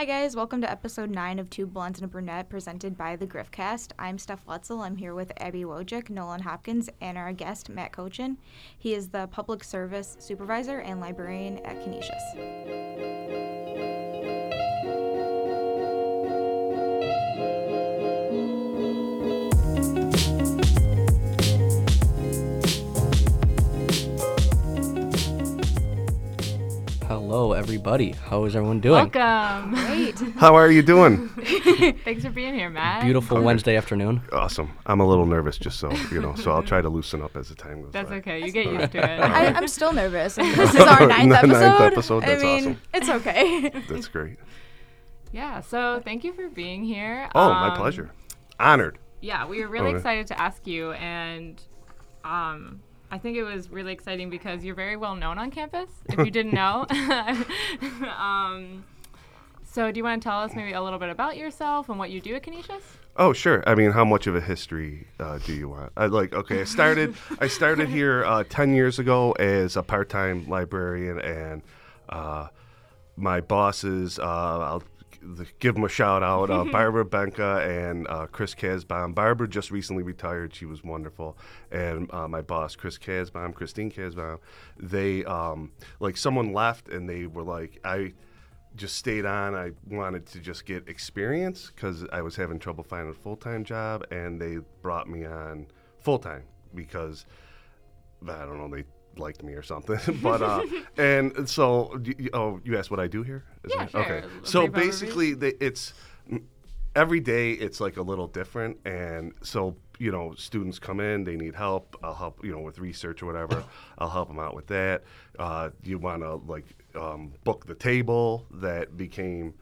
Hi, guys. Welcome to episode 9 of Two Blondes and a Brunette presented by the Griffcast. I'm Steph Wetzel. I'm here with Abby Wojcik, Nolan Hopkins, and our guest, Matt Cochin. He is the public service supervisor and librarian at Canisius. Hello, everybody. How is everyone doing? Welcome. Great. How are you doing? Thanks for being here, Matt. Beautiful Wednesday afternoon. awesome. I'm a little nervous, just so you know. So I'll try to loosen up as the time goes That's by. okay. You get used to it. I, I'm still nervous. This is our ninth episode. Ninth episode. episode, that's I mean, awesome. it's okay. That's great. yeah. So thank you for being here. Oh, my Um, pleasure. Honored. Yeah, we were really Okay. excited to ask you, and um, I think it was really exciting because you're very well known on campus. If you didn't know, um, so do you want to tell us maybe a little bit about yourself and what you do at Canisius? Oh, sure. I mean, how much of a history uh, do you want? I like. Okay, I started. I started here uh, ten years ago as a part-time librarian, and uh, my bosses. Uh, I'll give them a shout out. Uh, Barbara Benka and uh, Chris Casbaum. Barbara just recently retired. She was wonderful, and uh, my boss, Chris Casbaum, Christine Casbaum. They um, like someone left, and they were like, I just stayed on. I wanted to just get experience because I was having trouble finding a full time job, and they brought me on full time because I don't know they liked me or something. but uh, and so oh, you asked what I do here? Is Yeah, sure. Okay. A So basically, they, it's every day it's like a little different and so you know students come in they need help i'll help you know with research or whatever i'll help them out with that uh, you want to like um, book the table that became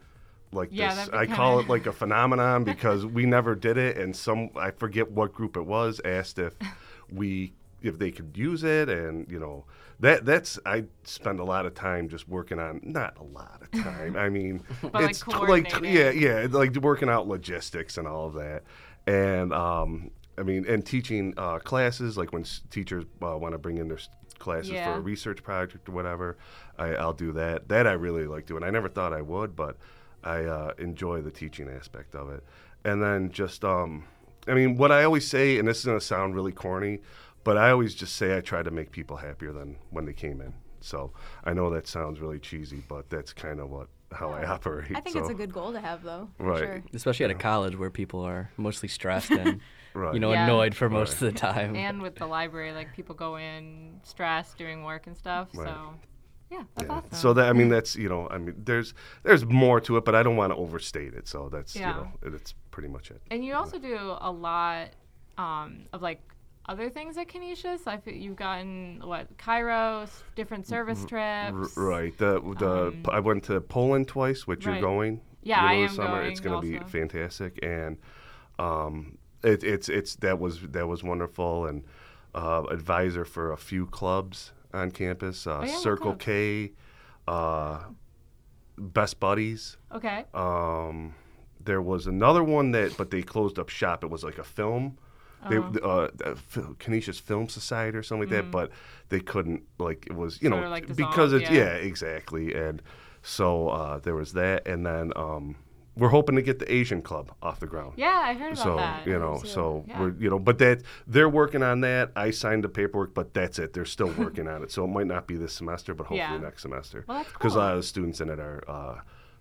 like Yeah, this i call it like a phenomenon because we never did it and some i forget what group it was asked if we if they could use it and you know that that's i spend a lot of time just working on not a lot of time i mean like, it's like t- yeah yeah like working out logistics and all of that. And um i mean and teaching uh, classes like when s- teachers uh, want to bring in their classes for a research project or whatever I, i'll do that. That i really like doing. I never thought i would but i uh, enjoy the teaching aspect of it. And then just um i mean what i always say and this is going to sound really corny but i always just say i try to make people happier than when they came in so i know that sounds really cheesy but that's kind of what how i operate I think so. it's a good goal to have, though. Right. Sure. Especially at a college where people are mostly stressed and Right. you know Yeah. annoyed for most Right. of the time. And with the library, like people go in stressed doing work and stuff. Right. So yeah, that's Yeah. awesome. So that I mean that's you know I mean there's there's more to it, but I don't want to overstate it. So that's Yeah. you know that's pretty much it. And you also do a lot um, of like other things at Canisius. I feel you've gotten what Kairos, different service trips. R- right. The the Um, I went to Poland twice, which right. you're going. Yeah, I am summer. It's going gonna be fantastic, and um, it, it's it's that was that was wonderful, and uh, advisor for a few clubs on campus. Uh, Oh, yeah, Circle? K, uh, Best Buddies. Okay. Um, there was another one that, but they closed up shop. It was like a film. They, Oh. uh, uh, Canisius Film Society or something like that, but they couldn't like it was you. Sorta know like because it's yeah. yeah. exactly and so uh, there was that and then um, we're hoping to get the Asian Club off the ground. Yeah, I heard about So that. you know, so Yeah. we're you know, but that they're working on that. I signed the paperwork, but that's it. They're still working on it, so it might not be this semester, but hopefully Yeah. next semester. Well, Because a lot of the students in it are uh,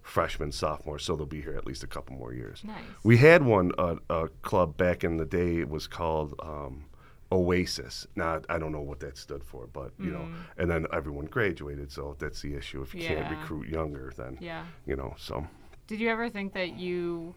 freshmen, sophomores, so they'll be here at least a couple more years. Nice. We had one uh, a club back in the day. It was called um, Oasis. Now I don't know what that stood for, but you know, and then everyone graduated, so that's the issue. If you can't Mm. Recruit younger, then Yeah. you know, so. Did you ever think that you,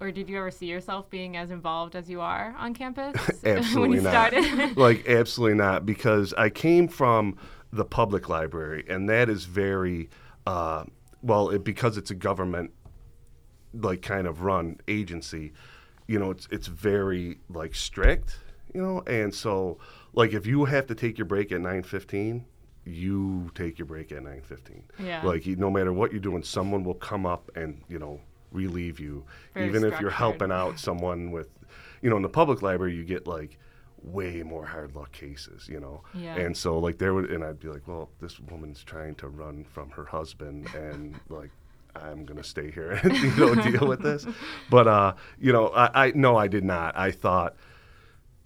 or did you ever see yourself being as involved as you are on campus when you not. started? like absolutely not because I came from the public library and that is very uh, well it, because it's a government like kind of run agency you know it's it's very like strict you know? And so like if you have to take your break at 9:15 you take your break at 9:15 Yeah. like no matter what you're doing someone will come up and you know relieve you Very even if you're helping out someone with you know in the public library you get like way more hard luck cases you know Yeah. and so like there would and i'd be like well this woman's trying to run from her husband and like I'm gonna stay here and you know deal with this. But uh, you know, I, I no, I did not. I thought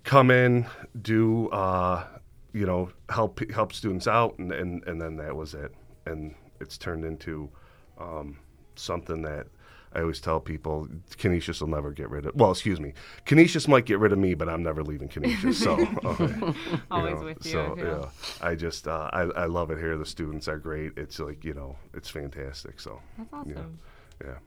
come in, do uh, you know, help help students out, and, and and then that was it. And it's turned into um, something that I always tell people Canisius will never get rid of. Well, excuse me, Canisius might get rid of me, but I'm never leaving Canisius. So okay, Always know, with you, So yeah. yeah, I just uh, I I love it here. The students are great. It's like you know, it's fantastic. So That's awesome. yeah. Yeah,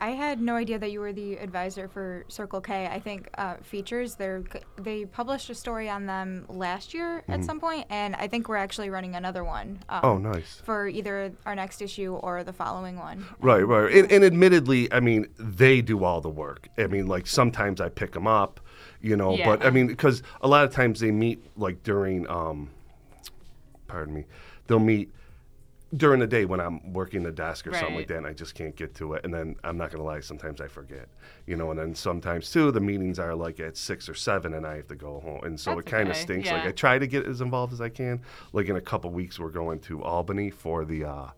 I had no idea that you were the advisor for Circle K. I think uh, features. They they published a story on them last year at some point, and I think we're actually running another one. Um, Mm-hmm. Oh, nice. For either our next issue or the following one. Right, right. And, and admittedly, I mean, they do all the work. I mean, like sometimes I pick them up, you know, but I mean, because a lot of times they meet like during, um, pardon me, they'll meet during the day when I'm working the desk or something like that, and I just can't get to it. And then I'm not gonna lie, sometimes I forget, you know. And then sometimes too, the meetings are like at six or seven, and I have to go home, and so That's it kind of okay, stinks. Like. I try to get as involved as I can. Like in a couple weeks, we're going to Albany for the uh,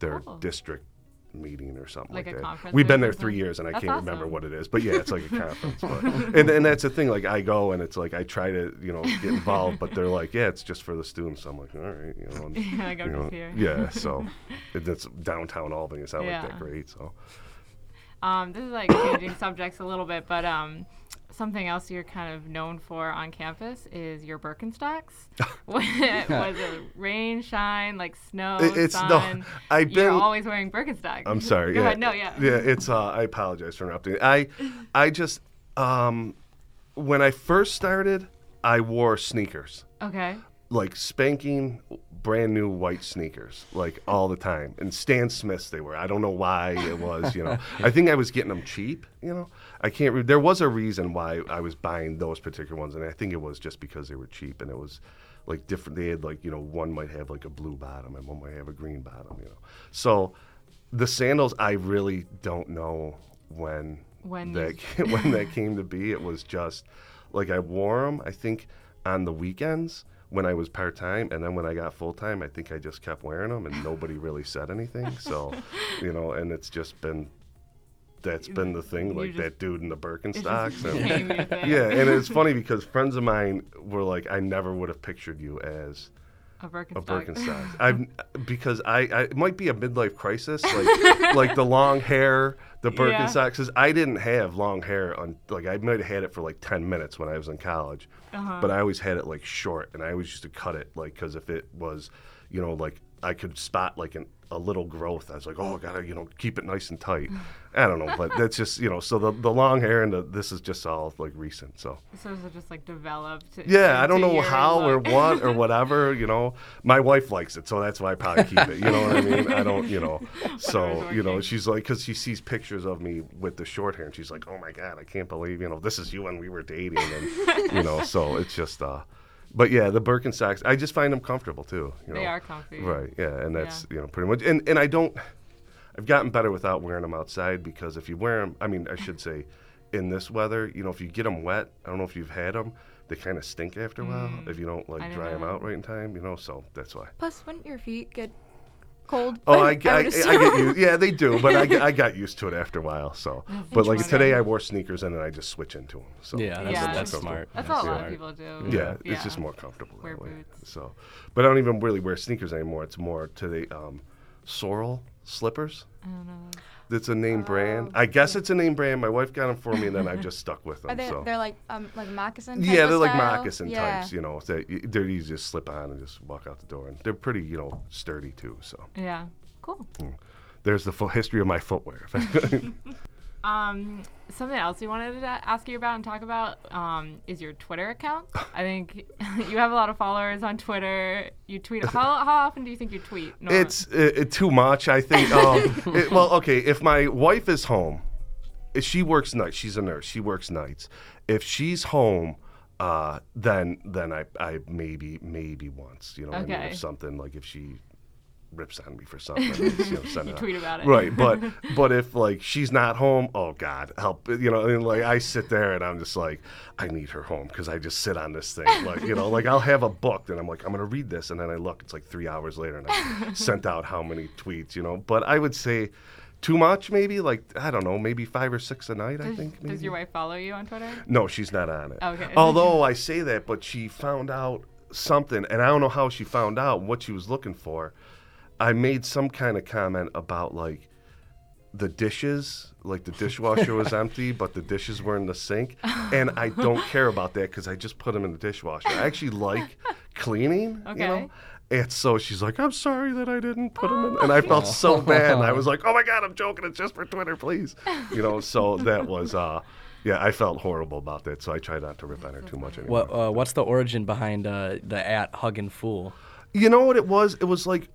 their Oh. district meeting or something Like like, a that. conference We've been there three years, and I That's can't remember what it is. But yeah, it's like a conference. But, and and that's the thing. Like I go, and it's like I try to you know get involved, but they're like, yeah, it's just for the students. I'm like, all right, you know. and, Like, I'm you know, here. Yeah, so it, that's downtown Albany. It's not like that great. So Um, this is like changing subjects a little bit, but um, something else you're kind of known for on campus is your Birkenstocks. was it rain, shine, like snow, It- it's no- sun? I've You're always wearing Birkenstocks. I'm sorry. Go yeah, ahead. No, yeah. Yeah, it's. Uh, I apologize for interrupting. I, I just, um, when I first started, I wore sneakers. Okay. like spanking brand new white sneakers like all the time and stan smiths they were i don't know why it was you know i think i was getting them cheap you know i can't re- there was a reason why i was buying those particular ones and i think it was just because they were cheap and it was like different they had like you know one might have like a blue bottom and one might have a green bottom you know so the sandals i really don't know when When that when that came to be it was just like i wore them i think on the weekends when I was part time, and then when I got full time, I think I just kept wearing them, and nobody really said anything. So, you know, and it's just been that's been the thing, like that dude in the Birkenstocks. and- became your thing. yeah, and it's funny because friends of mine were like, I never would have pictured you as A Birkenstock. a Birkenstock. I've because I, I it might be a midlife crisis, like like the long hair, the Yeah. Birkenstocks. Because I didn't have long hair on like I might have had it for like ten minutes when I was in college, Uh-huh. but I always had it like short, and I always used to cut it like because if it was, you know, like I could spot like an, a little growth. I was like, oh, I gotta you know keep it nice and tight. I don't know, but that's just you know. So the the long hair and the, this is just all like recent. So. So is it just like developed? Yeah, I don't know how or what or whatever, you know. My wife likes it, so that's why I probably keep it. You know what I mean? I don't, you know. So, you know, she's like, because she sees pictures of me with the short hair, and she's like, oh my God, I can't believe, you know, this is you when we were dating. And, you know, so it's just, uh, but yeah, the Birkenstocks, I just find them comfortable too. You They are comfy. Right, yeah, and that's, you know, pretty much. And, and I don't, I've gotten better without wearing them outside because if you wear them, I mean, I should say, in this weather, you know, if you get them wet, I don't know if you've had them, they kind of stink after a while mm. if you don't like didn't dry know them out right in time, you know. So that's why. Plus, wouldn't your feet get cold? Oh, I, I, I, would get assume. used. Yeah, they do, but I, I got used to it after a while. So, but like today, I wore sneakers and then I just switch into them. So Yeah, that's, Yeah. that's comfortable. smart. That's That's what a lot of people do. Yeah, Yeah. it's just more comfortable Wear that way. boots. So, but I don't even really wear sneakers anymore. It's more to the um, Sorel slippers. I don't know. It's a name brand. Oh, I guess it's a name brand. My wife got them for me, and then I just stuck with them. Are they? so. They're like um like moccasin. Yeah, they're like moccasin yeah. types, you know. That y- they're easy to slip on and just walk out the door, and they're pretty, you know, sturdy too. So Yeah. Cool. there's the full history of my footwear. Um, something else we wanted to ask you about and talk about um, is your Twitter account. I think you have a lot of followers on Twitter. You tweet. How, how often do you think you tweet? Norma? it's uh, uh, too much, I think. Um, it- well, okay, if my wife is home, if she works nights. She's a nurse. She works nights. If she's home. Uh, then then I, I maybe maybe once you know I mean, if something like if she rips on me for something. You know, You tweet about it. Right, but but if like she's not home, oh God, help! You know, and like I sit there and I'm just like, I need her home because I just sit on this thing, like you know, like I'll have a book and I'm like, I'm gonna read this, and then I look, it's like three hours later, and I sent out how many tweets, you know. But I would say too much, maybe like I don't know, maybe five or six a night. I think. Maybe. does your wife follow you on Twitter? No, she's not on it. Okay. Although I say that, but she found out something, and I don't know how she found out what she was looking for. I made some kind of comment about like the dishes, like the dishwasher was empty, but the dishes were in the sink, and I don't care about that because I just put them in the dishwasher. I actually like cleaning, you know. And so she's like, "I'm sorry that I didn't put them in," and I felt so bad. And I was like, "Oh my god, I'm joking. It's just for Twitter, please." You know. So that was, uh, yeah, I felt horrible about that. So I try not to rip on her too much anymore. What uh, what's the origin behind uh, the at hugging fool? You know what it was? It was like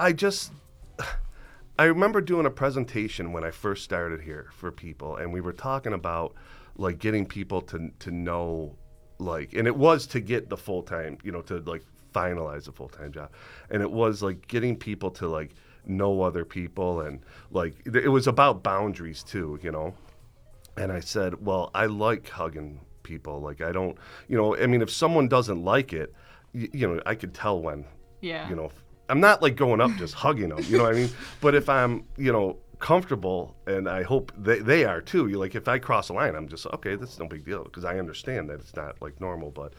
I just I remember doing a presentation when I first started here for people and we were talking about like getting people to to know like and it was to get the full time, you know, to like finalize a full time job. And it was like getting people to like know other people and like it was about boundaries too, you know. And I said, well, I like hugging people. Like I don't, you know, I mean, if someone doesn't like it, y- you know, I could tell when Yeah. you know, I'm not like going up just hugging them, you know what I mean? But if I'm, you know, comfortable and I hope they, they are too, you like if I cross a line, I'm just okay, that's no big deal because I understand that it's not like normal, but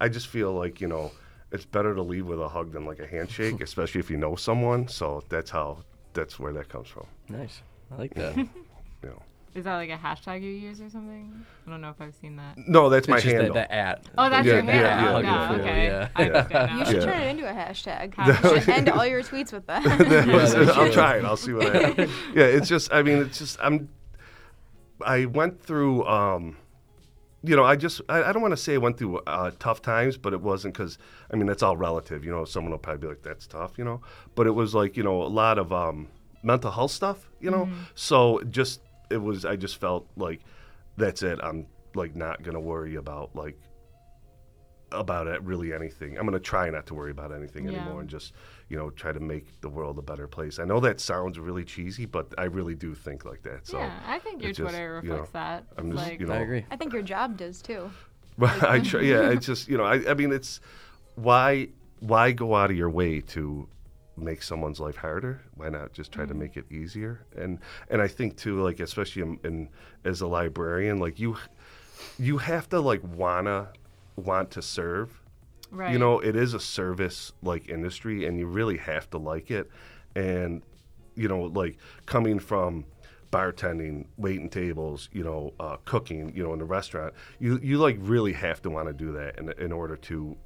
I just feel like, you know, it's better to leave with a hug than like a handshake, especially if you know someone. So that's how that's where that comes from, Nice, I like that. you know. Is that like a hashtag you use or something? I don't know if I've seen that. No, that's my it's just the, handle. the at. Oh, that's Yeah, your yeah, handle. yeah, Oh, yeah, yeah, yeah. okay. Yeah. I understand now. You should turn it into a hashtag. Hashtag. You should end all your tweets with that. Listen, that's I'll try it. I'll see what I. yeah, it's just. I mean, it's just. I'm. I went through. um you know, I just. I, I don't want to say I went through uh, tough times, but it wasn't because. I mean, that's all relative. You know, someone will probably be like, "That's tough," you know. But it was like, you know, a lot of um mental health stuff. You know, so just it was. I just felt like that's it. I'm like not gonna worry about like about it really anything. I'm gonna try not to worry about anything Yeah. anymore and just you know try to make the world a better place. I know that sounds really cheesy, but I really do think like that. So yeah, I think your it just, Twitter you know, that. I'm just like, you know I agree. I think your job does too. I try, yeah, it's just you know I, I mean it's why why go out of your way to make someone's life harder? Why not just try to make it easier? And and I think too like especially in, in as a librarian like you you have to like wanna want to serve right. you know it is a service like industry and you really have to like it and you know like coming from bartending waiting tables you know uh, cooking you know in the restaurant you you like really have to want to do that in, in order to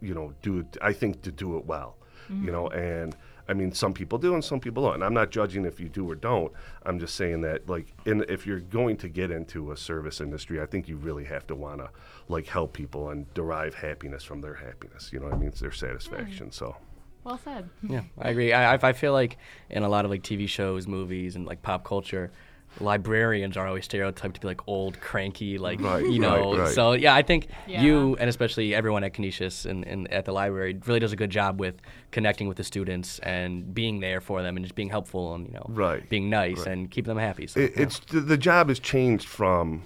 you know do it i think to do it well Mm-hmm. you know and i mean some people do and some people don't. And i'm not judging if you do or don't. I'm just saying that like in if you're going to get into a service industry i think you really have to want to like help people and derive happiness from their happiness. You know what i mean? It's their satisfaction mm. so. Well said. Yeah, I agree. I, I I feel like in a lot of like TV shows, movies, and like pop culture, librarians are always stereotyped to be like old, cranky, like Right, you know. right, right. So yeah, I think Yeah. you and especially everyone at Canisius and, and at the library really does a good job with connecting with the students and being there for them and just being helpful and you know Right, being nice right. and keeping them happy. So, it, yeah. it's the, the job has changed from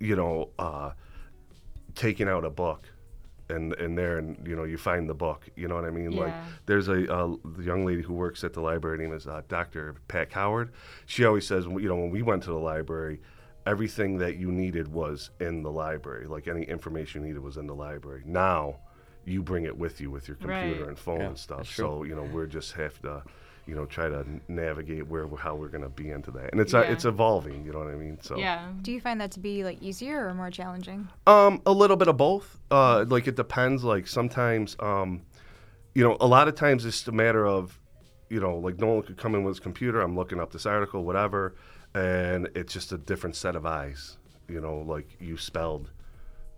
you know uh, taking out a book and and there and you know you find the book you know what i mean? Like there's a uh, the young lady who works at the library her name is uh, dr pat howard she always says you know when we went to the library everything that you needed was in the library. Like any information you needed was in the library. Now you bring it with you with your computer Right. and phone Yeah, and stuff. so you know we're just have to you know try to navigate where how we're going to be into that. And it's uh, it's evolving you know what i mean? So Yeah. Do you find that to be like easier or more challenging? um a little bit of both. Uh like it depends like sometimes um you know a lot of times it's a matter of you know like no one could come in with his computer i'm looking up this article whatever and it's just a different set of eyes you know like you spelled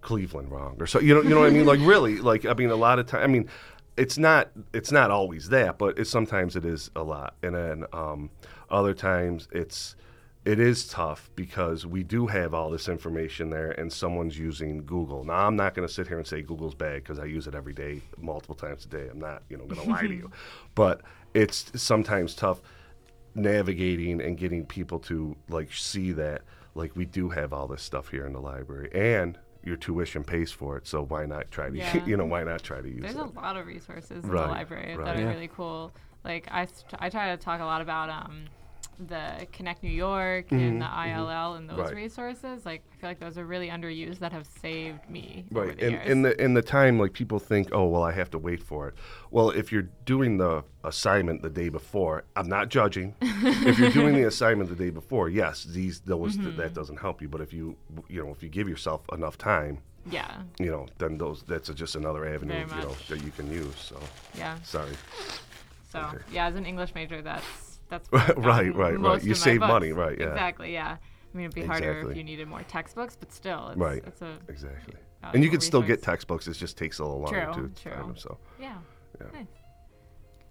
Cleveland wrong or so you know you know what I mean? Like really like I mean a lot of time I mean it's not it's not always that but it's sometimes it is a lot and then um, other times it's it is tough because we do have all this information there and someone's using Google. Now, I'm not going to sit here and say Google's bad because I use it every day, multiple times a day. I'm not, you know, going to lie to you. But it's sometimes tough navigating and getting people to like see that like we do have all this stuff here in the library and your tuition pays for it so why not try to Yeah. you know why not try to use There's it There's a lot of resources in the library right. that are Yeah. really cool. Like I, st- I try to talk a lot about um, the Connect New York and the ILL and those Mm-hmm, Right. resources. Like I feel like those are really underused that have saved me right and years. in the in the time like people think oh well i have to wait for it well if you're doing the assignment the day before i'm not judging if you're doing the assignment the day before yes these those Mm-hmm. that doesn't help you but if you you know if you give yourself enough time yeah, you know then those that's just another avenue you know that you can use so yeah. sorry So Okay. yeah, as an English major, that's that's Right, right, gotten right, right. You save books. money, right, yeah. Exactly. Yeah. I mean, it'd be harder if you needed more textbooks, but still, it's, Right. It's a exactly and you valuable can still get textbooks it just takes a little longer True, to true. find them so yeah. Yeah. Nice.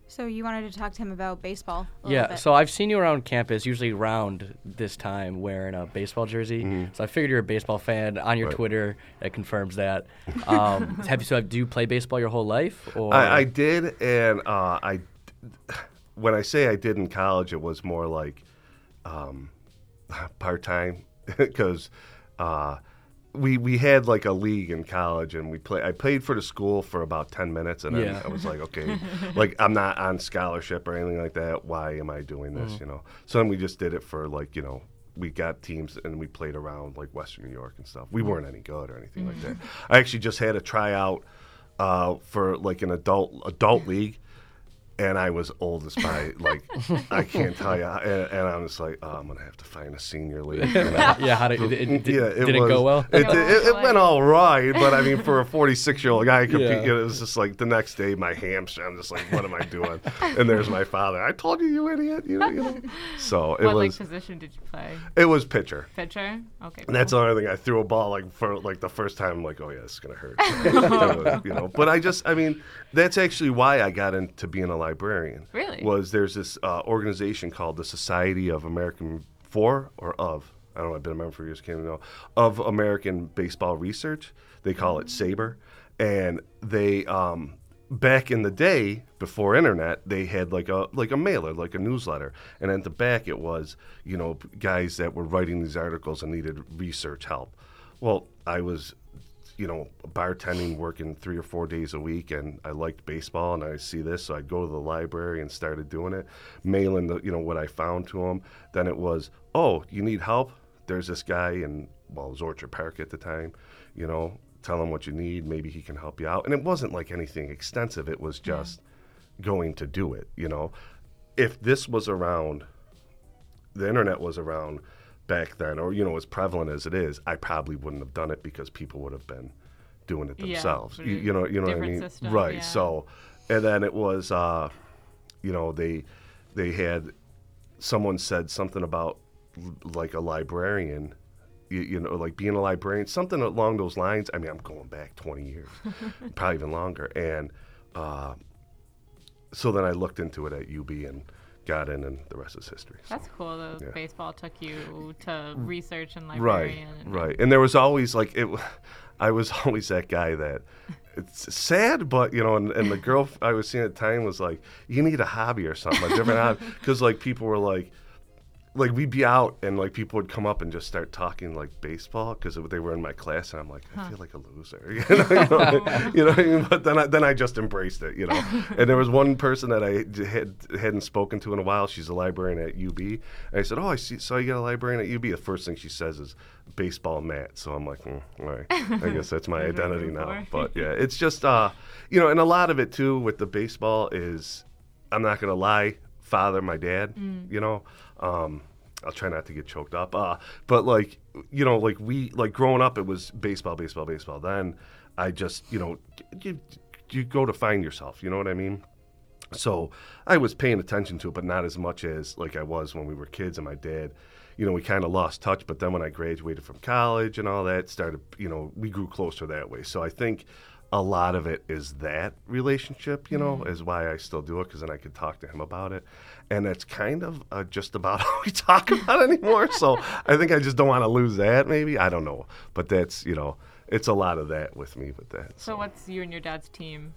So you wanted to talk to him about baseball? A little Yeah, bit. so I've seen you around campus, usually around this time, wearing a baseball jersey. So I figured you're a baseball fan. On your Mm-hmm. Right. Twitter, it confirms that. Um, have you, so do you play baseball your whole life? Or I, I did, and uh, I when I say I did in college, it was more like um, part time because uh, we we had like a league in college, and we play. I played for the school for about ten minutes, and then Yeah. I was like, okay, like I'm not on scholarship or anything like that. Why am I doing this? You know. So then we just did it for like you know. We got teams and we played around like Western New York and stuff. We weren't any good or anything like that. I actually just had a tryout uh, for like an adult adult league, and I was oldest by like I can't tell you. And, and I'm just like, oh, I'm gonna have to find a senior league. you know? yeah, how did it, it, did, yeah, did it go well? It, Go it, it, went all right, but I mean, for a 46 year old guy, compete, Yeah. you know, it was just like the next day, my hamstring. I'm just like, what am I doing? and there's my father. I told you, you idiot. You know, you know. So it what was like position did you play? it was pitcher. Pitcher. Okay. And that's the only thing I threw a ball like for like the first time. I'm like, oh yeah, it's gonna hurt. It was, you know, but I just, I mean, that's actually why I got into being a librarian. Really? Was there's this uh, organization called the Society of American for or of I don't know. I've been a member for years. Can't even know of American Baseball Research. They call it SABR, and they um, back in the day before internet they had like a like a mailer like a newsletter and at the back it was you know guys that were writing these articles and needed research help well i was you know bartending working three or four days a week and i liked baseball and i see this so i'd go to the library and started doing it mailing the you know what i found to them then it was oh you need help? There's this guy in well it was orchard park at the time you know tell him what you need maybe he can help you out. And it wasn't like anything extensive it was just going to do it you know. If this was around the internet was around back then or you know as prevalent as it is i probably wouldn't have done it because people would have been doing it Yeah, themselves. You, you know you know what i mean? system, right yeah. so and then it was uh you know they they had someone said something about like a librarian you, you know like being a librarian something along those lines. I mean i'm going back 20 years probably even longer and uh so then i looked into it at ub and got in and the rest is history so. That's cool. The Yeah. baseball took you to mm. research and right librarian. and- right and there was always like it i was always that guy that it's sad but you know and, and the girl i was seeing at the time was like you need a hobby or something a different hobby because like people were like like we'd be out and like people would come up and just start talking like baseball because they were in my class and I'm like I feel like a loser. You know, you know, you know I mean? but then I, then I just embraced it you know? And there was one person that I had hadn't spoken to in a while. She's a librarian at UB and I said oh I see so you got a librarian at UB the first thing she says is baseball mat so I'm like hmm, all right. I guess that's my That's what I'm identity now but yeah it's just uh you know and a lot of it too with the baseball is I'm not gonna lie, father, my dad, you know. Um, I'll try not to get choked up. Uh, but like, you know, like we like growing up, it was baseball, baseball, baseball. Then I just, you know, you, you go to find yourself. You know what I mean? So I was paying attention to it, but not as much as like I was when we were kids. And my dad, you know, we kind of lost touch. But then when I graduated from college and all that, started, you know, we grew closer that way. So I think a lot of it is that relationship, you know, Mm-hmm. is why I still do it because then I could talk to him about it. And it's kind of uh, just about how we talk about it anymore. so I think I just don't want to lose that, maybe. I don't know. But that's, you know, it's a lot of that with me with that. So what's you and your dad's team?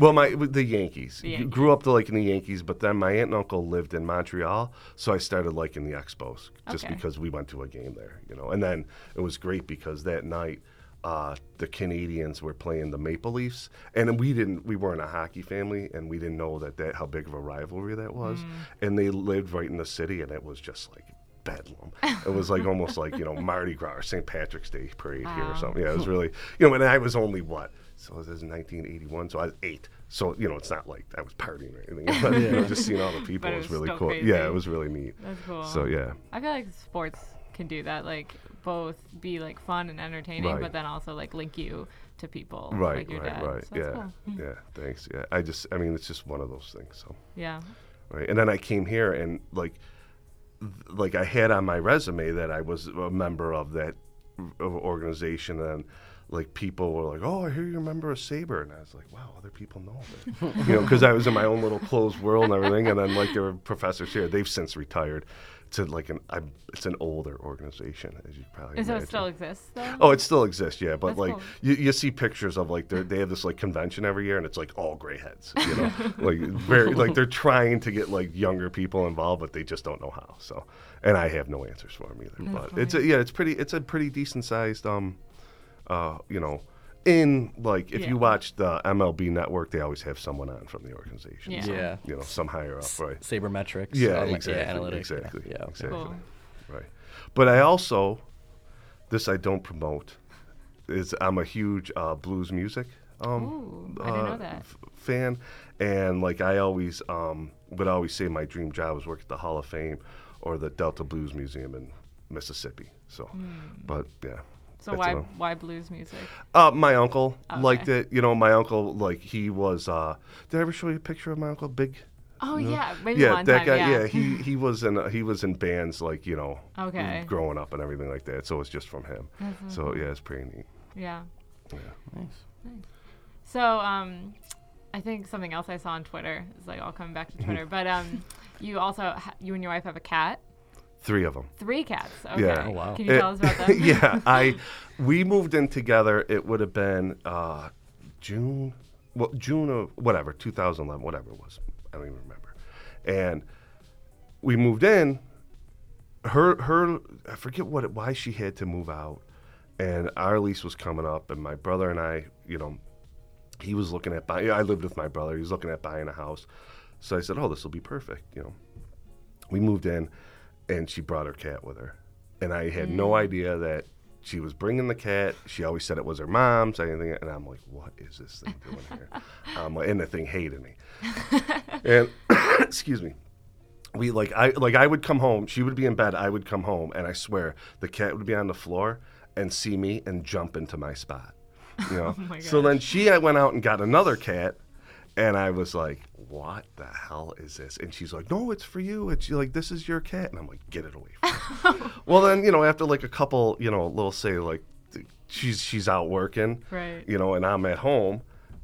Well, my the Yankees. The You Grew up to liking the Yankees, but then my aunt and uncle lived in Montreal, so I started liking the Expos just Okay. because we went to a game there, you know. And then it was great because that night uh, the Canadiens were playing the Maple Leafs, and we didn't. We weren't a hockey family, and we didn't know that that how big of a rivalry that was. Mm. And they lived right in the city, and it was just like bedlam. it was like almost like you know Mardi Gras or St. Patrick's Day parade here or something. Yeah, it was really you know. And I was only what so this is 1981, so I was eight. So you know, it's not like I was partying or anything. But, you know, just seeing all the people it was was really cool. crazy. Yeah, it was really neat. That's cool. So yeah, I feel like sports can do that, like both be like fun and entertaining, Right. but then also like link you to people, right, like your right, dad. right. So yeah, cool. Yeah. Thanks. Yeah, I just, I mean, it's just one of those things. So Yeah. right, and then I came here and like, th- like I had on my resume that I was a member of that uh, organization and. Like people were like, "Oh, I hear you're a member of SABR," and I was like, "Wow, other people know that," you know, because I was in my own little closed world and everything. And then like there were professors here; they've since retired to like an I, it's an older organization, as you probably so imagine. it still exists though? Oh, it still exists, yeah. But That's like cool. you, you see pictures of like they they have this like convention every year, and it's like all gray heads, you know, like very like they're trying to get like younger people involved, but they just don't know how. So, and I have no answers for them either. That's but it's a, yeah, it's pretty it's a pretty decent sized um, uh, you know. In like, if Yeah. you watch the MLB Network, they always have someone on from the organization. Yeah. so, Yeah. you know, some higher up, right? Sabermetrics. Yeah, all exactly, Yeah, analytics. exactly, Yeah. yeah. exactly. Cool. Right. But I also, this I don't promote, is I'm a huge uh, blues music um, Ooh, I didn't know uh, that. f- fan, and like I always um, would always say my dream job was work at the Hall of Fame or the Delta Blues Museum in Mississippi. So, but yeah. So that's why a- why blues music? uh, my uncle Okay. liked it. You know, my uncle like he was. Uh, did I ever show you a picture of my uncle? Big. Oh No? yeah, maybe yeah, one that time. guy. yeah. he he was in uh, he was in bands like you know Okay. growing up and everything like that. So it's just from him. So yeah, it's pretty neat. yeah. Yeah. Nice. Nice. So um, I think something else I saw on Twitter is like all coming back to Mm-hmm. Twitter, but um, you also ha- you and your wife have a cat, Three of them. three cats. Okay. Yeah. Oh, wow. Can you It- tell us about that? yeah, I we moved in together. It would have been uh, June, well, June of whatever, 2011, whatever it was. I don't even remember. And we moved in. Her her I forget what it, why she had to move out, and our lease was coming up, and my brother and I, you know, he was looking at buying. I lived with my brother. He was looking at buying a house, so I said, "Oh, this will be perfect," you know. We moved in, and she brought her cat with her, and I had no idea that she was bringing the cat. She always said it was her mom's, anything, and I'm like, "What is this thing doing here?" um, and the thing hated me, and excuse me. We like I like I would come home. She would be in bed. I would come home, and I swear the cat would be on the floor and see me and jump into my spot. You know. my so then she I went out and got another cat, and I was like, "What the hell is this?" And she's like, "No, it's for you. It's like this is your cat." And I'm like, "Get it away from me." well, then you know after like a couple, you know, little say like she's she's out working, Right. You know, and I'm at home.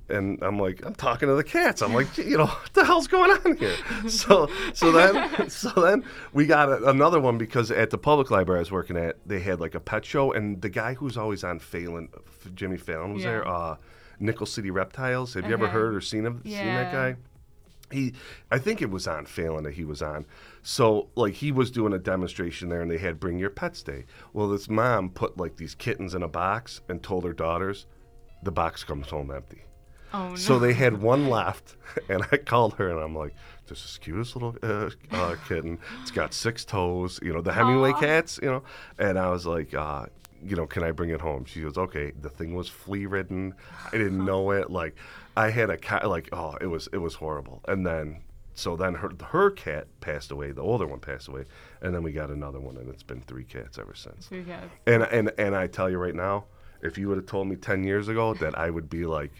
And I'm like, I'm talking to the cats. I'm like, you know, what the hell's going on here? So, so then, so then we got a, another one because at the public library I was working at, they had like a pet show, and the guy who's always on Fallon, Jimmy Fallon was there. Uh, Nickel City Reptiles. Have you ever heard or seen of seen that guy? he i think it was on Fallon that he was on so like he was doing a demonstration there and they had bring your pets day well this mom put like these kittens in a box and told her daughters the box comes home empty Oh no. so they had one left and i called her and i'm like this is cutest little uh, uh, kitten it's got six toes you know the hemingway Aw. cats you know and i was like uh, you know can i bring it home? She goes okay the thing was flea ridden i didn't know it. Like i had a cat like oh it was it was horrible. And then so then her her cat passed away the older one passed away and then we got another one and it's been three cats ever since. Three cats. and and and I tell you right now, if you would have told me ten years ago that I would be like,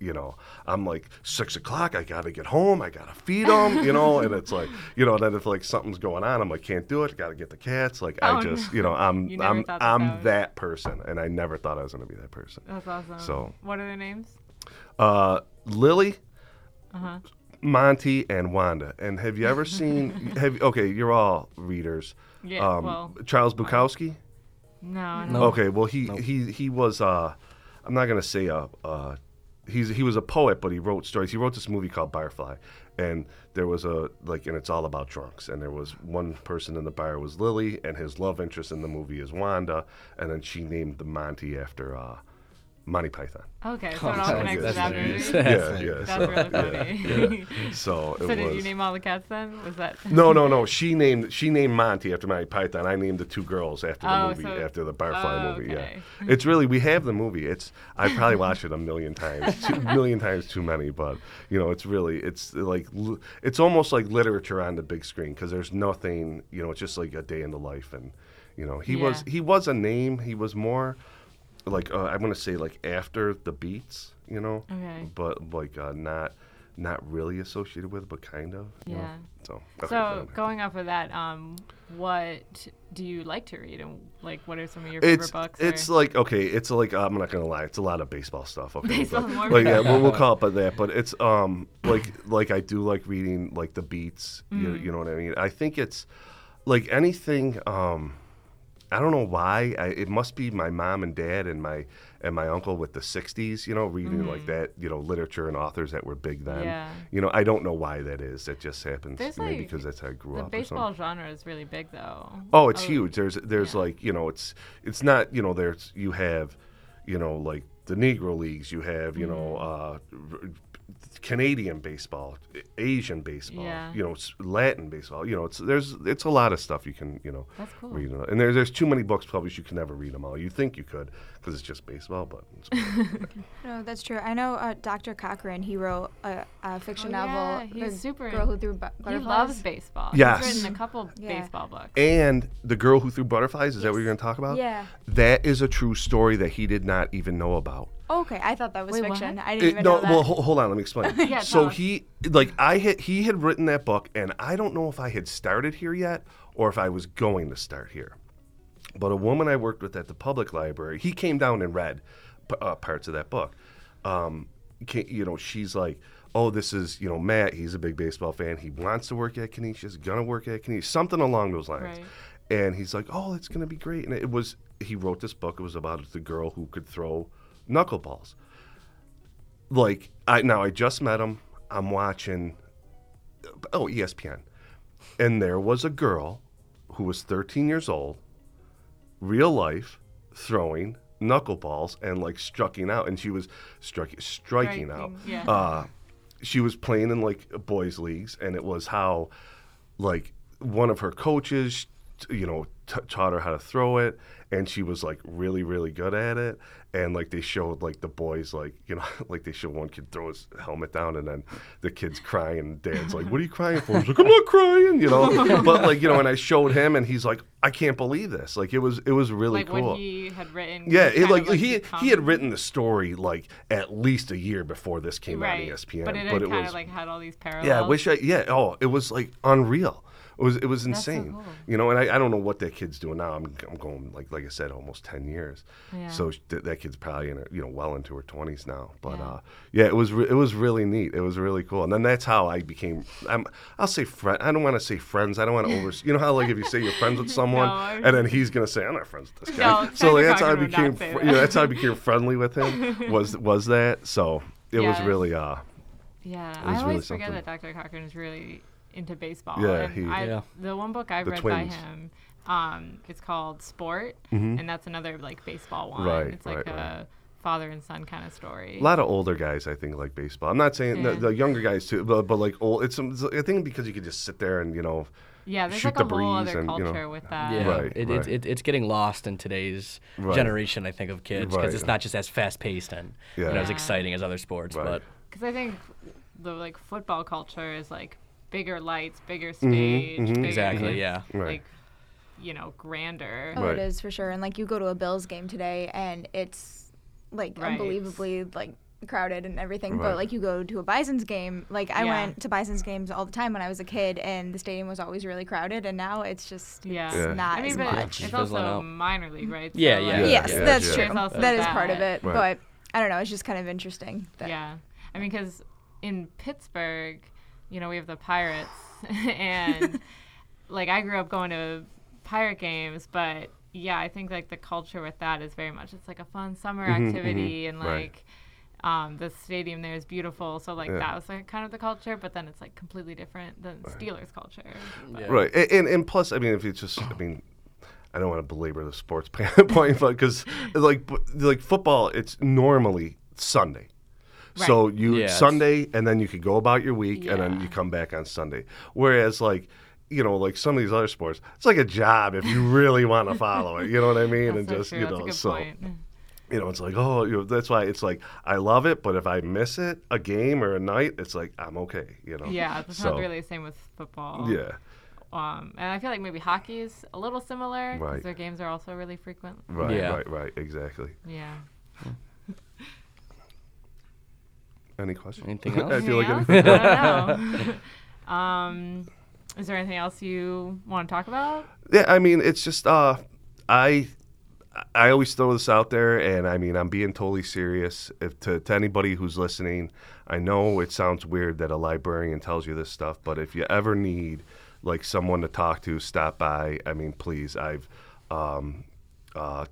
you know, I'm like six o'clock. I gotta get home. I gotta feed them. You know, and it's like, you know, then if like something's going on, I'm like, can't do it. Gotta get the cats. Like Oh, I just, you know, I'm You I'm that I'm that that person, and I never thought I was gonna be that person. That's awesome. So- what are their names? Uh, Lily, Uh-huh. Monty, and Wanda. And have you ever seen? have okay, you're all readers. Yeah, Um, well- Charles Bukowski. No, no. No. Okay, well he he he was uh I'm not gonna say uh uh he's he was a poet but he wrote stories. He wrote this movie called Barfly and there was a like and it's all about drunks and there was one person in the bar was Lily and his love interest in the movie is Wanda and then she named the Monty after uh Monty Python. Okay, so it all so connects to that movie. yeah, yeah. That's so, really funny. yeah. So it So did was you name all the cats then? Was that? No, no, no. She named she named Monty after Monty Python. I named the two girls after the Oh, movie, so- after the Barfly oh, movie. okay. Yeah, it's really we have the movie. It's I probably watched it a million times, two million times too many. But you know, it's really it's like it's almost like literature on the big screen because there's nothing. You know, it's just like a day in the life, and you know, he was he was a name. He was more like uh, I'm gonna say like after the beats. You know, Okay. but like uh, not. Not really associated with, but kind of. you know? Yeah. So. So go going off of that, um, what do you like to read, and like, what are some of your favorite it's books? it's or- like okay it's like I'm not gonna lie it's a lot of baseball stuff okay Baseball, but, more like yeah we'll, we'll call it by that but it's um like like I do like reading like the beats you, Mm. you know what I mean I think it's like anything um I don't know why I, it must be my mom and dad and my and my uncle with the 60s you know reading like that you know literature and authors that were big then Mm-hmm. Yeah. you know I don't know why that is that just happens There's, maybe like, because that's how I grew the up something. baseball genre is really big though. Oh, it's huge. There's there's yeah. like you know it's it's not you know there's you have you know like the Negro leagues. You have you know Mm-hmm. uh, Canadian baseball, Asian baseball. Yeah. You know Latin baseball. You know it's there's it's a lot of stuff you can you know cool. read. And there's there's too many books published. You can never read them all. You think you could because it's just baseball, but it's, No, that's true. I know uh, Dr. Cochrane. He wrote a, a fiction Oh, novel, yeah, he's The super- Girl Who Threw Bu- He Butterflies. loves baseball. Yes. He's written a couple Yeah. baseball books. and the girl who threw butterflies. Is that what you're going to talk about? Yeah. That is a true story that he did not even know about. Okay, I thought that was Wait, what? fiction. I didn't It- even no, know that. No, well, hold on. Let me explain. Yeah, so he, like, I had he had written that book, and I don't know if I had started here yet or if I was going to start here. But a woman I worked with at the public library, he came down and read p- uh, parts of that book. Um, ca- you know, she's like, "Oh, this is you know Matt. He's a big baseball fan. He wants to work at Canisius. Gonna work at Canisius. Something along those lines." Right. And he's like, "Oh, it's gonna be great." And it was he wrote this book. It was about the girl who could throw knuckleballs like I now I just met him. I'm watching oh ESPN. And there was a girl who was 13 years old, real life, throwing knuckleballs and like striking out and she was struck, striking out. Yeah. Uh she was playing in like boys leagues and it was how like one of her coaches you know t- taught her how to throw it and she was like really really good at it and like they showed like the boys like you know like they showed one kid throw his helmet down and then the kid's crying and dad's like what are you crying for he's like i'm not crying you know but like you know and i showed him and he's like i can't believe this like it was it was really like cool he had written. yeah, it, of, like, he become- he had written the story like at least a year before this came right. out on ESPN. but it kind was of like had all these parallels. yeah, I wish I yeah. Oh, it was like unreal. It was it was so insane. cool. You know, and I, I don't know what that kid's doing now. I'm I'm going like like I said, almost ten years. Yeah. So sh- that, kid's probably in her, you know well into her twenties now. But Yeah. uh, yeah, it was re- it was really neat. It was really cool. And then that's how I became. I'm I'll say friend. I don't want to say friends. I don't want to over. You know how like if you say you're friends with someone No, and then he's gonna say I'm not friends with this guy. No, so like, that's how I became. fr- that. you know, that's how I became friendly with him. Was was that so? It was really uh Yeah, I always really forget something. that Dr. Cochrane is really into baseball. Yeah, and he- I, Yeah. The one book I've The read twins. by him, um, it's called Sport, and that's another like baseball one. Mm-hmm. Right, it's like right, a right. father and son kind of story. A lot of older guys, I think, like baseball. I'm not saying the, Yeah. the younger guys too, but, but like old. It's, it's I think because you could just sit there and you know, yeah, there's shoot like a the whole other and, you know, culture with that. Yeah, Right, it, right. It, it, it's getting lost in today's Right. generation, I think, of kids because Right. it's not just as fast paced and you know, as exciting as other sports. Right. But Because I think the like football culture is like bigger lights, bigger Mm-hmm, stage, bigger, exactly, yeah. Right. like you know, grander. Oh, Right. it is for sure. And like you go to a Bills game today, and it's like Right. unbelievably like crowded and everything. Right. But like you go to a Bison's game, like I Yeah. went to Bison's games all the time when I was a kid, and the stadium was always really crowded. And now it's just Yeah. it's Yeah. not I mean, as but much. it's fizzling also out. minor league, right? Yeah, So, yeah, like, Yeah, yes, yeah, that's yeah. true. There's That is part of it. Right. But I don't know. It's just kind of interesting. That, Yeah, I mean, because in Pittsburgh, you know, we have the Pirates, and like I grew up going to pirate games, but yeah, I think like the culture with that is very much it's like a fun summer activity, and Mm-hmm, right. like. Um, the stadium there is beautiful, so like Yeah. that was like kind of the culture, but then it's like completely different than Steelers culture. Yeah. Right, and, and and plus, I mean, if it's just, I mean, I don't want to belabor the sports point, but because like like football, it's normally Sunday. So you Yeah, it's- Sunday, and then you could go about your week, and then you come back on Sunday. Whereas like. You know, like some of these other sports, it's like a job if you really want to follow it. You know what I mean? That's and so just true. you know, so point. you know, it's like, oh, you know, that's why it's like I love it, but if I miss it, a game or a night, it's like I'm okay. You know? Yeah, it's So, not really the same with football. Yeah. Um, and I feel like maybe hockey is a little similar because Right. their games are also really frequent. Right. Yeah. Right. Right. Exactly. Yeah. Any questions? Anything else? I feel like Anything anything. else? I don't know. um, is there anything else you want to talk about? Yeah, I mean, it's just uh, I I always throw this out there, and I mean, I'm being totally serious. If to, to anybody who's listening, I know it sounds weird that a librarian tells you this stuff, but if you ever need like someone to talk to, stop by. I mean, please, I've um, uh,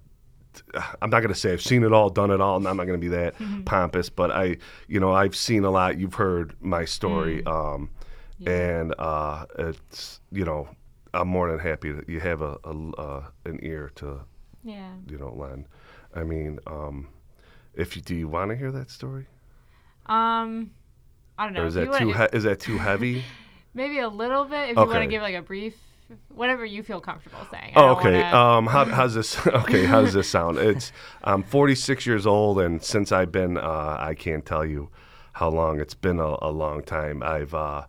I'm not going to say I've seen it all, done it all, and I'm not going to be that pompous, but I, you know, I've seen a lot. You've heard my story, um, and uh, it's, you know, I'm more than happy that you have a, a uh, an ear to, Yeah. you know, lend. I mean, um, if you do, you want to hear that story, Um, I don't know. or is that too he- is that too heavy? maybe a little bit if you want to give like a brief, whatever you feel comfortable saying. I Oh, okay. wanna- Um, how, how's this? Okay, how does this sound? It's I'm 46 years old, and since I've been, uh, I can't tell you how long. It's been a, a long time. I've uh,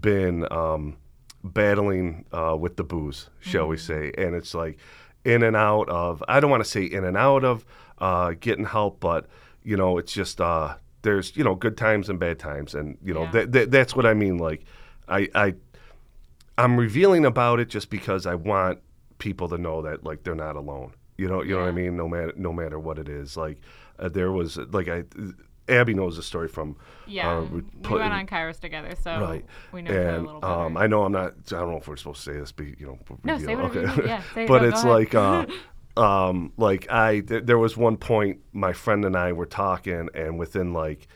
been um, battling uh, with the booze, shall we say, and it's like in and out of. I don't want to say in and out of uh, getting help, but you know, it's just uh, there's you know good times and bad times, and you know Yeah. that, that that's what I mean. Like I I I'm revealing about it just because I want people to know that like they're not alone. You know, you know what I mean. No matter no matter what it is. Like uh, there was like I, Abby knows the story from. yeah, uh, we put- went on Kairos together, so Right, we know other a little better. um, I know I'm not. I don't know if we're supposed to say this, but you know, No, say whatever you okay. Yeah, say but Go- it's like, uh, um, like I th- there was one point my friend and I were talking, and within like,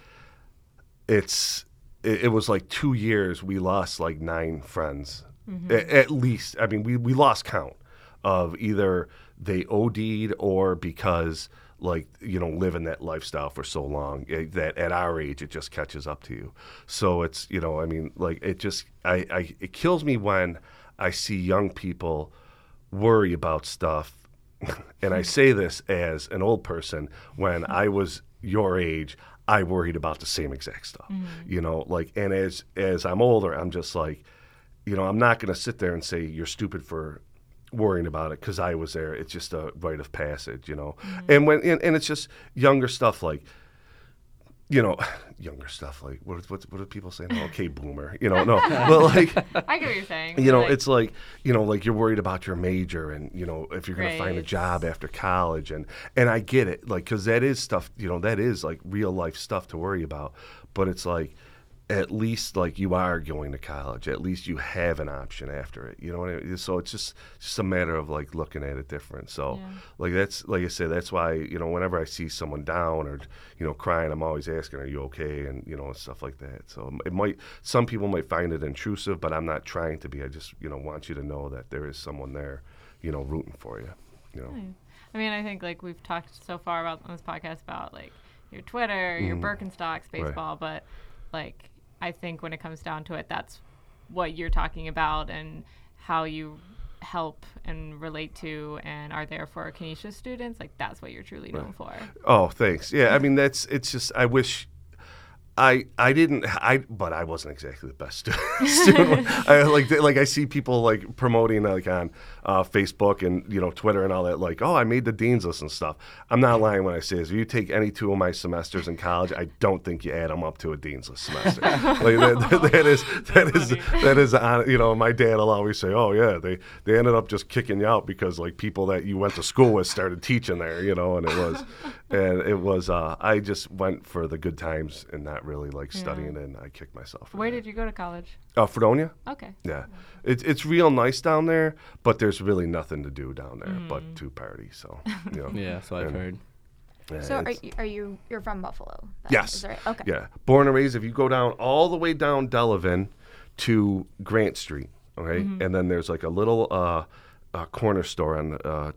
it's it, it was like two years we lost like nine friends Mm-hmm. A- at least. I mean, we we lost count of either they OD'd or because like you know living that lifestyle for so long eh, that at our age it just catches up to you so it's you know i mean like it just i, I it kills me when i see young people worry about stuff and i say this as an old person when i was your age i worried about the same exact stuff you know like and as as i'm older i'm just like you know i'm not going to sit there and say you're stupid for worrying about it because I was there. It's just a rite of passage, you know. Mm-hmm. And when and, and it's just younger stuff like, you know, younger stuff like what what what do people saying? now? okay, boomer, you know. No, but like I get what you're saying. you know, like, it's like you know, like you're worried about your major and you know if you're going to find a job after college and and I get it, like because that is stuff, you know, that is like real life stuff to worry about. But it's like at least like you are going to college. At least you have an option after it. You know what I mean? So it's just just a matter of like looking at it different. So Yeah. like that's like I said, that's why you know whenever I see someone down or you know crying, I'm always asking, "Are you okay?" and you know stuff like that. So it might some people might find it intrusive, but I'm not trying to be. I just you know want you to know that there is someone there, you know, rooting for you. You know. I mean, I think like we've talked so far about on this podcast about like your Twitter, your mm-hmm. Birkenstocks, baseball, but like I think when it comes down to it, that's what you're talking about and how you help and relate to and are there for Canisius students. Like that's what you're truly known for. Oh, thanks. Yeah, I mean that's it's just I wish I I didn't I but I wasn't exactly the best student. I like like I see people like promoting like on uh, Facebook and you know Twitter and all that like oh I made the dean's list and stuff. I'm not lying when I say this. If you take any two of my semesters in college, I don't think you add them up to a dean's list semester. like that, that is that is that is on, you know my dad will always say oh yeah they they ended up just kicking you out because like people that you went to school with started teaching there you know and it was and it was uh, I just went for the good times and not really like studying, and I kicked myself. Where that. did you go to college? Uh, Fredonia. Okay. Yeah, it's it's real nice down there, but there's really nothing to do down there Mm. but to party. So you know, Yeah, so I've And- heard. yeah, So are you, are you you're from Buffalo? then? Yes. Is that right? Okay. Yeah, born and raised. If you go down all the way down Delavan to Grant Street, okay, and then there's like a little uh, uh, corner store on uh,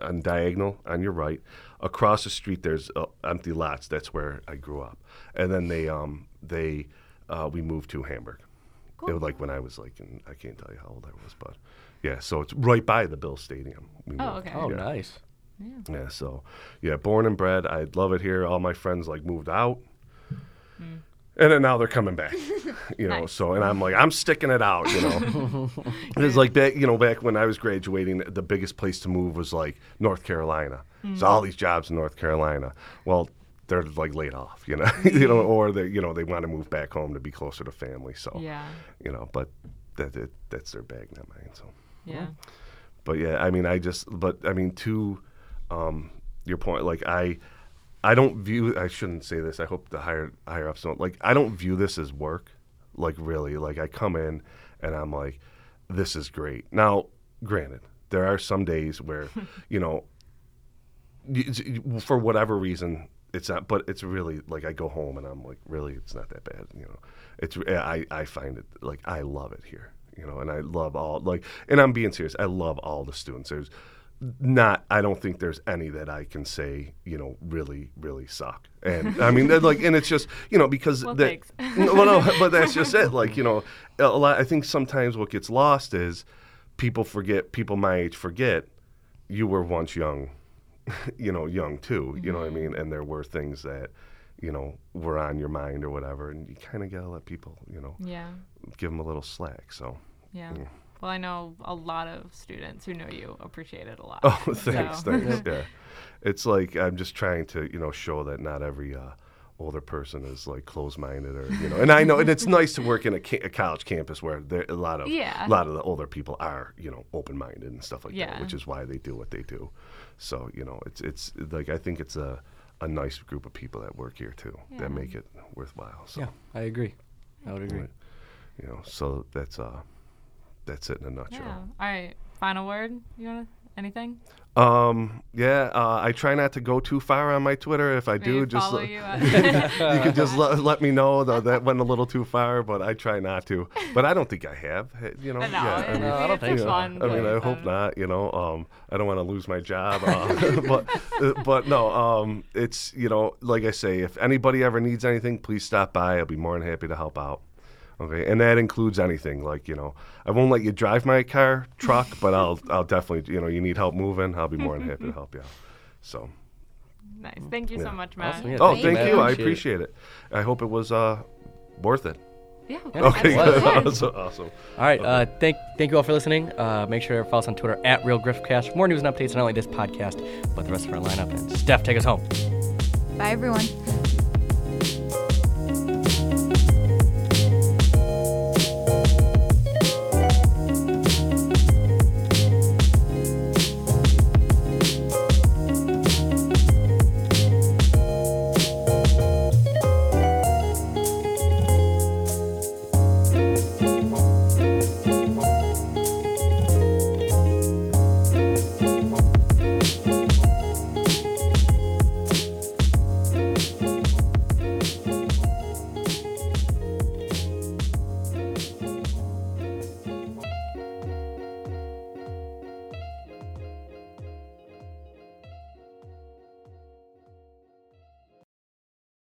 on diagonal on your right. Across the street, there's uh, empty lots. That's where I grew up, and then they um they uh, we moved to Hamburg. It was like when I was like, in, I can't tell you how old I was, but yeah. So it's right by the Bill Stadium. We Oh, moved. okay. Oh, Yeah. nice. Yeah, so yeah, born and bred. I love it here. All my friends like moved out, and then now they're coming back. You know, Nice. so and I'm like, I'm sticking it out. You know, it's like back, you know, back when I was graduating, the biggest place to move was like North Carolina. So all these jobs in North Carolina. Well, they're like laid off. You know, you know, or they, you know, they want to move back home to be closer to family. So Yeah. you know, but that, that that's their bag, not mine. So Yeah. but yeah, I mean, I just, but I mean, to um, your point, like I, I don't view. I shouldn't say this. I hope the higher higher ups don't. Like I don't view this as work. Like really, like I come in and I'm like, this is great. Now, granted, there are some days where, you know, for whatever reason. It's not, but it's really like I go home and I'm like, really, it's not that bad, you know. It's I I find it like I love it here, you know, and I love all like, and I'm being serious. I love all the students. There's not, I don't think there's any that I can say, you know, really, really suck. And I mean, like, and it's just, you know, because Well, that, well, no, but that's just it. Like, you know, a lot. I think sometimes what gets lost is people forget. People my age forget you were once young, you know, young too. You know what I mm-hmm. mean? And there were things that, you know, were on your mind or whatever, and you kind of gotta let people, you know, Yeah. give them a little slack. So, Yeah. Yeah. Well, I know a lot of students who know you appreciate it a lot. oh, thanks, So- thanks. Yeah, it's like I'm just trying to, you know, show that not every. Uh, older person is like closed-minded or you know and i know and it's nice to work in a, ca- a college campus where there a lot of Yeah. a lot of the older people are you know open-minded and stuff like that which is why they do what they do so you know it's it's like i think it's a a nice group of people that work here too Yeah. that make it worthwhile so Yeah, I agree. I would agree. Right. you know so that's uh that's it in a Yeah. nutshell All right. Final word. You want anything? um yeah uh, i try not to go too far on my twitter if i Maybe do just follow let- you. you could just let, let me know though that went a little too far but i try not to but i don't think i have eh, you know no, yeah I mean, No, I don't think so. I mean, I hope not. You know, um, I don't want to lose my job, uh, but uh, but no, um, it's you know, like I say, if anybody ever needs anything, please stop by. I'll be more than happy to help out. Okay, and that includes anything like you know, I won't let you drive my car, truck, but I'll I'll definitely you know, you need help moving, I'll be more than happy to help you out. So, Nice. Thank you Yeah. so much, Matt. Awesome, yeah. oh, Thank thank you, you, I Appreciate it. it. I hope it was uh worth it. Yeah. Yeah. Okay, It was. good. awesome, awesome. All right. Uh, thank thank you all for listening. Uh, make sure to follow us on Twitter at Real Griffcast for more news and updates on not only this podcast, but the rest of our lineup. And Steph, take us home. Bye everyone.